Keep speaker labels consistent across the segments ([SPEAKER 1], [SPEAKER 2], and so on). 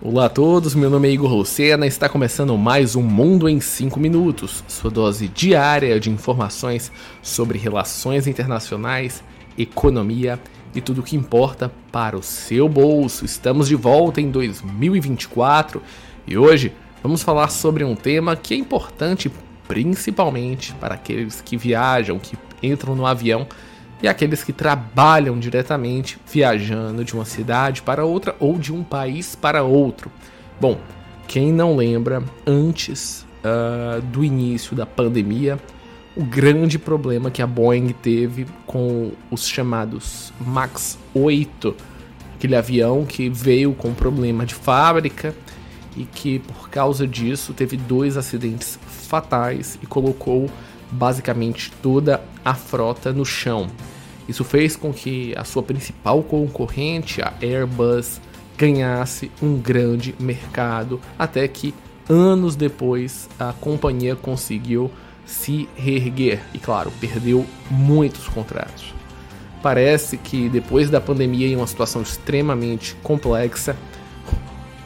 [SPEAKER 1] Olá a todos, meu nome é Igor Lucena e está começando mais um Mundo em 5 Minutos, sua dose diária de informações sobre relações internacionais, economia e tudo o que importa para o seu bolso. Estamos de volta em 2024 e hoje vamos falar sobre um tema que é importante principalmente para aqueles que viajam, que entram no avião e aqueles que trabalham diretamente viajando de uma cidade para outra ou de um país para outro. Bom, quem não lembra, antes uh, do início da pandemia, o grande problema que a Boeing teve com os chamados MAX 8, aquele avião que veio com problema de fábrica e que por causa disso teve dois acidentes fatais e colocou basicamente toda a frota no chão. Isso fez com que a sua principal concorrente, a Airbus, ganhasse um grande mercado, até que anos depois a companhia conseguiu se reerguer e, claro, perdeu muitos contratos. Parece que depois da pandemia, em uma situação extremamente complexa,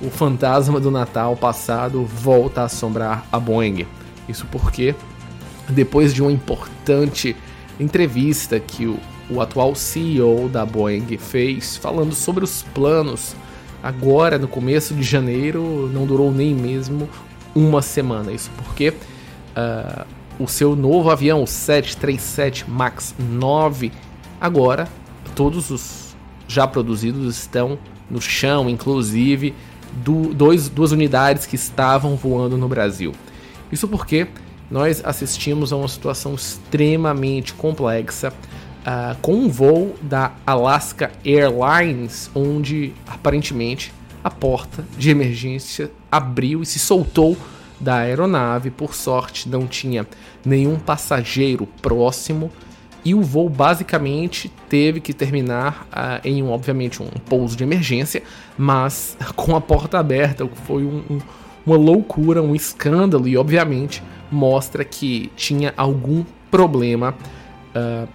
[SPEAKER 1] o fantasma do Natal passado volta a assombrar a Boeing. Isso porque depois de uma importante entrevista que o, o atual CEO da Boeing fez, falando sobre os planos, agora no começo de janeiro, não durou nem mesmo uma semana. Isso porque uh, o seu novo avião, o 737 MAX 9, agora todos os já produzidos estão no chão, inclusive do, dois, duas unidades que estavam voando no Brasil. Isso porque nós assistimos a uma situação extremamente complexa uh, com um voo da Alaska Airlines, onde aparentemente a porta de emergência abriu e se soltou da aeronave. Por sorte, não tinha nenhum passageiro próximo e o voo basicamente teve que terminar uh, em um, obviamente um pouso de emergência, mas com a porta aberta, o que foi um, um, uma loucura, um escândalo e obviamente mostra que tinha algum problema uh,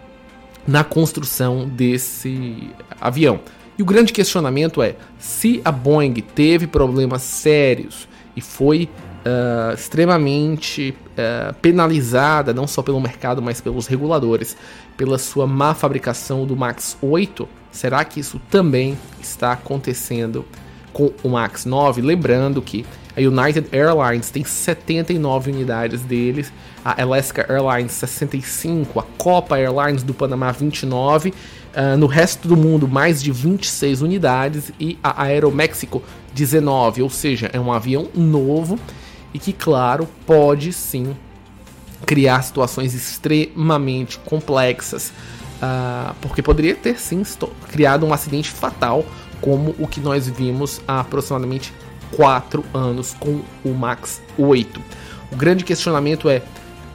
[SPEAKER 1] na construção desse avião. E o grande questionamento é se a Boeing teve problemas sérios e foi uh, extremamente uh, penalizada, não só pelo mercado, mas pelos reguladores, pela sua má fabricação do MAX 8, será que isso também está acontecendo com o MAX 9? Lembrando que a United Airlines tem 79 unidades deles, a Alaska Airlines 65, a Copa Airlines do Panamá 29, uh, no resto do mundo mais de 26 unidades. E a Aeroméxico 19, ou seja, é um avião novo e que, claro, pode sim criar situações extremamente complexas, uh, porque poderia ter sim criado um acidente fatal, como o que nós vimos há aproximadamente 4 anos com o Max 8. O grande questionamento é,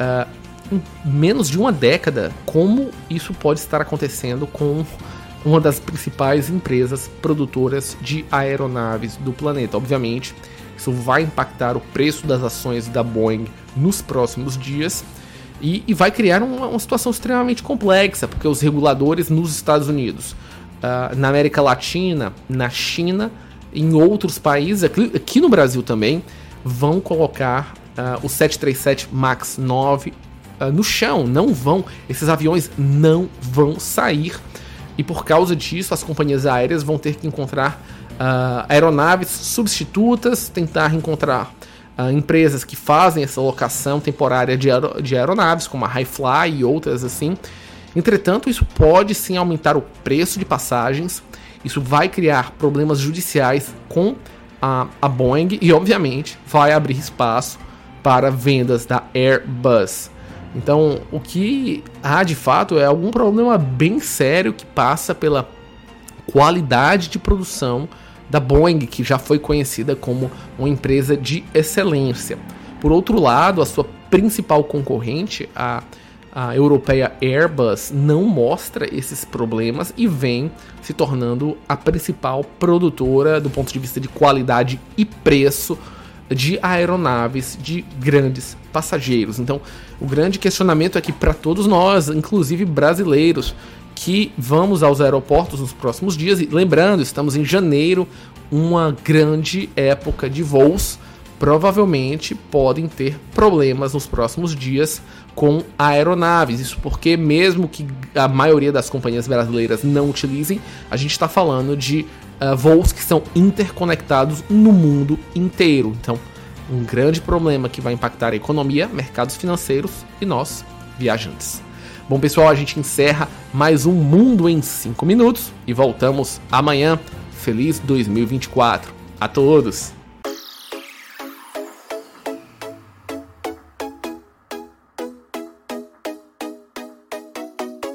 [SPEAKER 1] uh, em menos de uma década, como isso pode estar acontecendo com uma das principais empresas produtoras de aeronaves do planeta? Obviamente, isso vai impactar o preço das ações da Boeing nos próximos dias. E, e vai criar uma, uma, situação extremamente complexa, porque os reguladores nos Estados Unidos, uh, na América Latina, na China em outros países, aqui, no Brasil também, vão colocar uh, o 737 MAX 9 uh, no chão. Não vão, esses aviões não vão sair. E por causa disso, as companhias aéreas vão ter que encontrar uh, aeronaves substitutas, tentar encontrar empresas que fazem essa locação temporária de, aer de aeronaves, como a Highfly e outras assim. Entretanto, isso pode sim aumentar o preço de passagens isso vai criar problemas judiciais com a, a Boeing e, obviamente, vai abrir espaço para vendas da Airbus. Então, o que há de fato é algum problema bem sério que passa pela qualidade de produção da Boeing, que já foi conhecida como uma empresa de excelência. Por outro lado, a sua principal concorrente, a a europeia Airbus não mostra esses problemas e vem se tornando a principal produtora do ponto de vista de qualidade e preço de aeronaves de grandes passageiros. Então, o grande questionamento é que para todos nós, inclusive brasileiros, que vamos aos aeroportos nos próximos dias, e lembrando, estamos em janeiro, uma grande época de voos provavelmente podem ter problemas nos próximos dias com aeronaves. Isso porque, mesmo que a maioria das companhias brasileiras não utilizem, a gente está falando de uh, voos que são interconectados no mundo inteiro. Então, um grande problema que vai impactar a economia, mercados financeiros e nós, viajantes. Bom, pessoal, a gente encerra mais um Mundo em 5 minutos e voltamos amanhã. Feliz 2024 a todos!